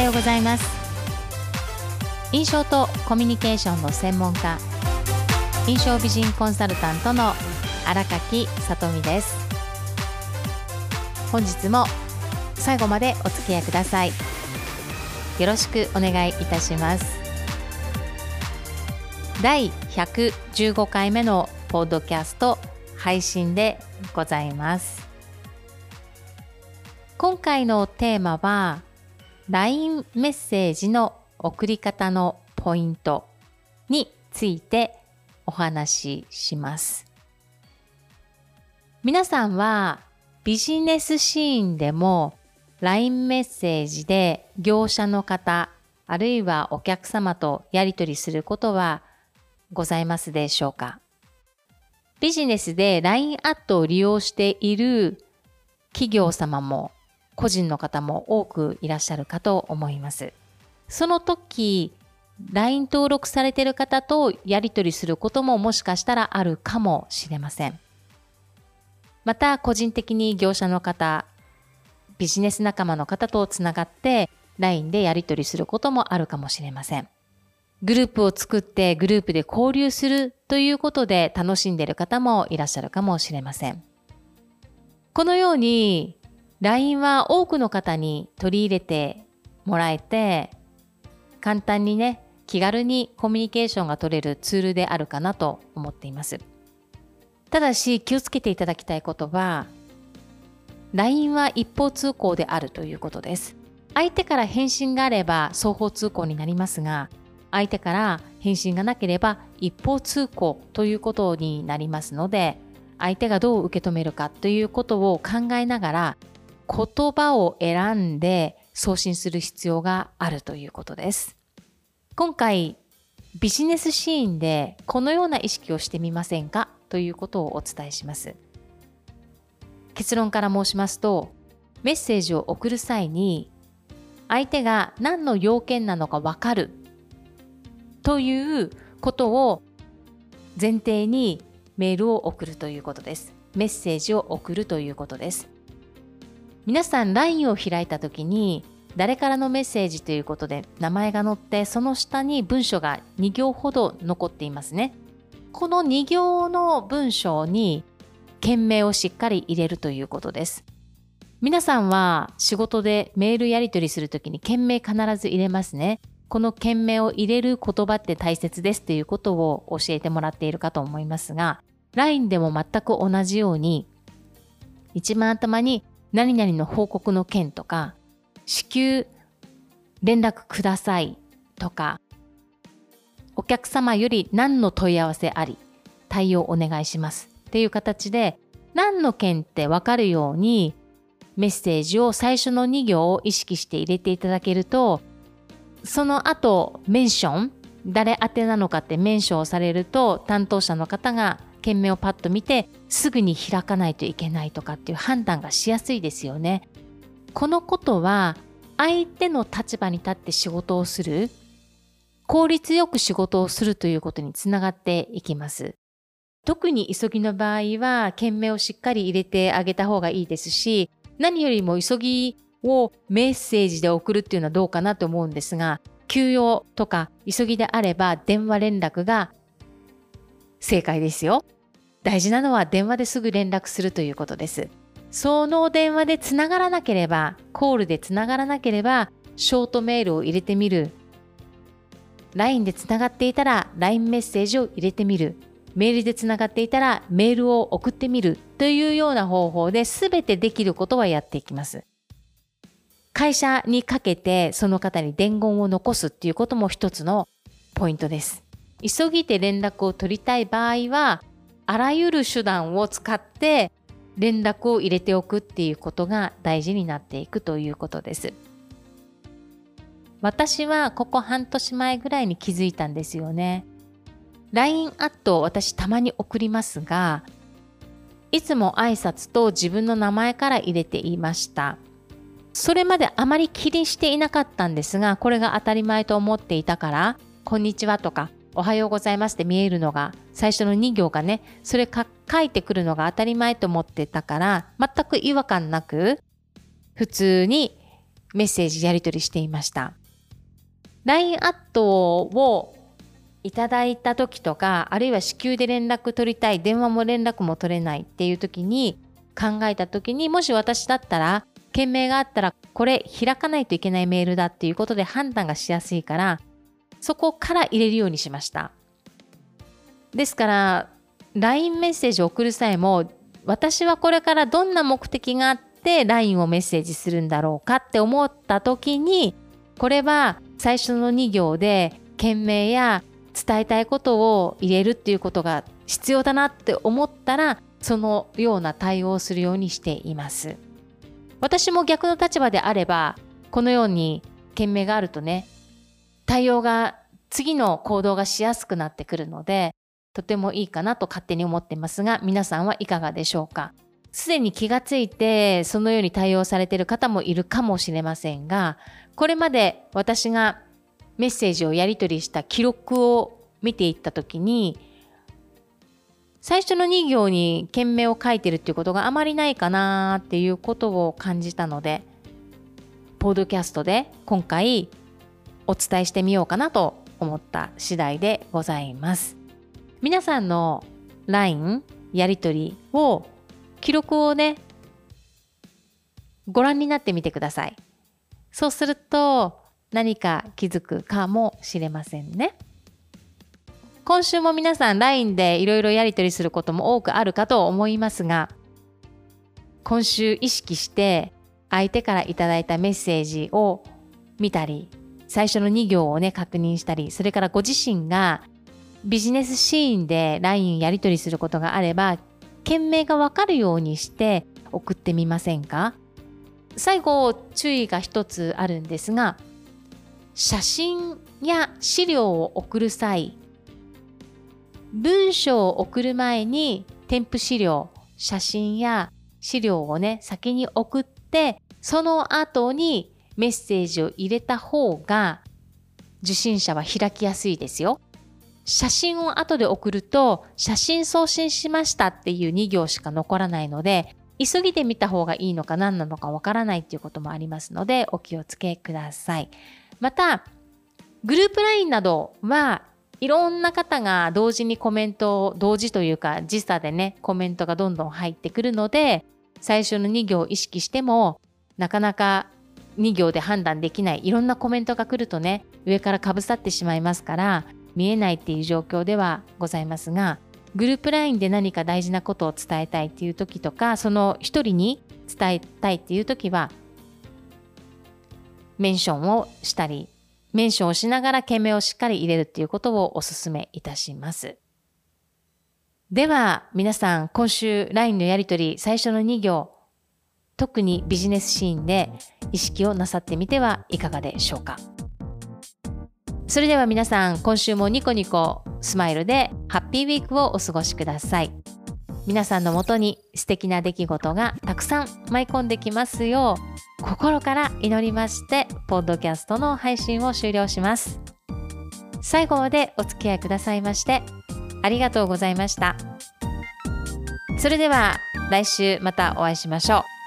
おはようございます。印象とコミュニケーションの専門家印象美人コンサルタントの荒垣さとみです。本日も最後までお付き合いください。よろしくお願いいたします。第115回目のポッドキャスト配信でございます。今回のテーマは LINE メッセージの送り方のポイントについてお話しします。皆さんはビジネスシーンでも LINE メッセージで業者の方あるいはお客様とやり取りすることはございますでしょうか？ビジネスで LINE アットを利用している企業様も個人の方も多くいらっしゃるかと思います。その時 LINE 登録されてる方とやり取りすることももしかしたらあるかもしれません。また個人的に業者の方、ビジネス仲間の方とつながって LINE でやり取りすることもあるかもしれません。グループを作ってグループで交流するということで楽しんでいる方もいらっしゃるかもしれません。このように LINE は多くの方に取り入れてもらえて簡単にね気軽にコミュニケーションが取れるツールであるかなと思っています。ただし気をつけていただきたいことは LINE は一方通行であるということです。相手から返信があれば双方通行になりますが相手から返信がなければ一方通行ということになりますので相手がどう受け止めるかということを考えながら言葉を選んで送信する必要があるということです。今回ビジネスシーンでこのような意識をしてみませんかということをお伝えします。結論から申しますとメッセージを送る際に相手が何の要件なのか分かるということを前提にメールを送るということです。メッセージを送るということです。皆さん LINE を開いた時に誰からのメッセージということで名前が載ってその下に文章が2行ほど残っていますね。この2行の文章に件名をしっかり入れるということです。皆さんは仕事でメールやり取りするときに件名必ず入れますね。この件名を入れる言葉って大切ですっていうことを教えてもらっているかと思いますが、LINE でも全く同じように、一番頭に何々の報告の件とか、至急連絡くださいとか、お客様より何の問い合わせあり、対応お願いします。っていう形で、何の件ってわかるように、メッセージを最初の2行を意識して入れていただけると、その後メンション誰宛てなのかってメンションをされると担当者の方が件名をパッと見てすぐに開かないといけないとかっていう判断がしやすいですよね。このことは相手の立場に立って仕事をする効率よく仕事をするということにつながっていきます。特に急ぎの場合は件名をしっかり入れてあげた方がいいですし何よりも急ぎをメッセージで送るっていうのはどうかなと思うんですが、急用とか急ぎであれば電話連絡が正解ですよ。大事なのは電話ですぐ連絡するということです。その電話でつながらなければ、コールでつながらなければ、ショートメールを入れてみる。LINE でつながっていたら LINE メッセージを入れてみる。メールでつながっていたらメールを送ってみるというような方法で全てできることはやっていきます。会社にかけてその方に伝言を残すっていうことも一つのポイントです。急ぎで連絡を取りたい場合は、あらゆる手段を使って連絡を入れておくっていうことが大事になっていくということです。私はここ半年前ぐらいに気づいたんですよね。LINE アットを私たまに送りますが、いつも挨拶と自分の名前から入れていました。それまであまり気にしていなかったんですが、これが当たり前と思っていたから、こんにちはとか、おはようございますって見えるのが、最初の2行がね、それか書いてくるのが当たり前と思ってたから、全く違和感なく、普通にメッセージやり取りしていました。LINE アットをいただいた時とか、あるいは至急で連絡取りたい、電話も連絡も取れないっていう時に考えた時に、もし私だったら、件名があったら、これ開かないといけないメールだっていうことで判断がしやすいから、そこから入れるようにしました。ですから、LINE メッセージを送る際も、私はこれからどんな目的があって LINE をメッセージするんだろうかって思った時に、これは最初の2行で件名や伝えたいことを入れるっていうことが必要だなって思ったらそのような対応をするようにしています私も逆の立場であればこのように件名があるとね対応が次の行動がしやすくなってくるのでとてもいいかなと勝手に思ってますが皆さんはいかがでしょうか？すでに気がついてそのように対応されている方もいるかもしれませんがこれまで私がメッセージをやり取りした記録を見ていった時に最初の2行に件名を書いてるっていうことがあまりないかなっていうことを感じたのでポッドキャストで今回お伝えしてみようかなと思った次第でございます皆さんの LINE やり取りを記録をねご覧になってみてくださいそうすると何か気づくかもしれませんね。今週も皆さん LINE でいろいろやり取りすることも多くあるかと思いますが今週意識して相手からいただいたメッセージを見たり最初の2行をね確認したりそれからご自身がビジネスシーンで LINE やり取りすることがあれば件名がわかるようにして送ってみませんか？最後注意が一つあるんですが写真や資料を送る際文章を送る前に添付資料写真や資料をね先に送ってその後にメッセージを入れた方が受信者は開きやすいですよ。写真を後で送ると写真送信しましたっていう2行しか残らないので急ぎで見た方がいいのか何なのかわからないっていうこともありますのでお気をつけください。また、グループ LINE などはいろんな方が同時にコメントを、同時というか時差でね、コメントがどんどん入ってくるので、最初の2行を意識しても、なかなか2行で判断できない、いろんなコメントが来るとね、上からかぶさってしまいますから、見えないっていう状況ではございますが、グループ LINE で何か大事なことを伝えたいっていう時とか、その一人に伝えたいっていう時は、メンションをしたり、メンションをしながら件名をしっかり入れるっていうことをお勧めいたします。では、皆さん、今週 LINE のやりとり、最初の2行、特にビジネスシーンで意識をなさってみてはいかがでしょうか。それでは皆さん、今週もニコニコスマイルでハッピーウィークをお過ごしください。皆さんのもとに素敵な出来事がたくさん舞い込んできますよう心から祈りましてポッドキャストの配信を終了します最後までお付き合いくださいましてありがとうございましたそれでは来週またお会いしましょう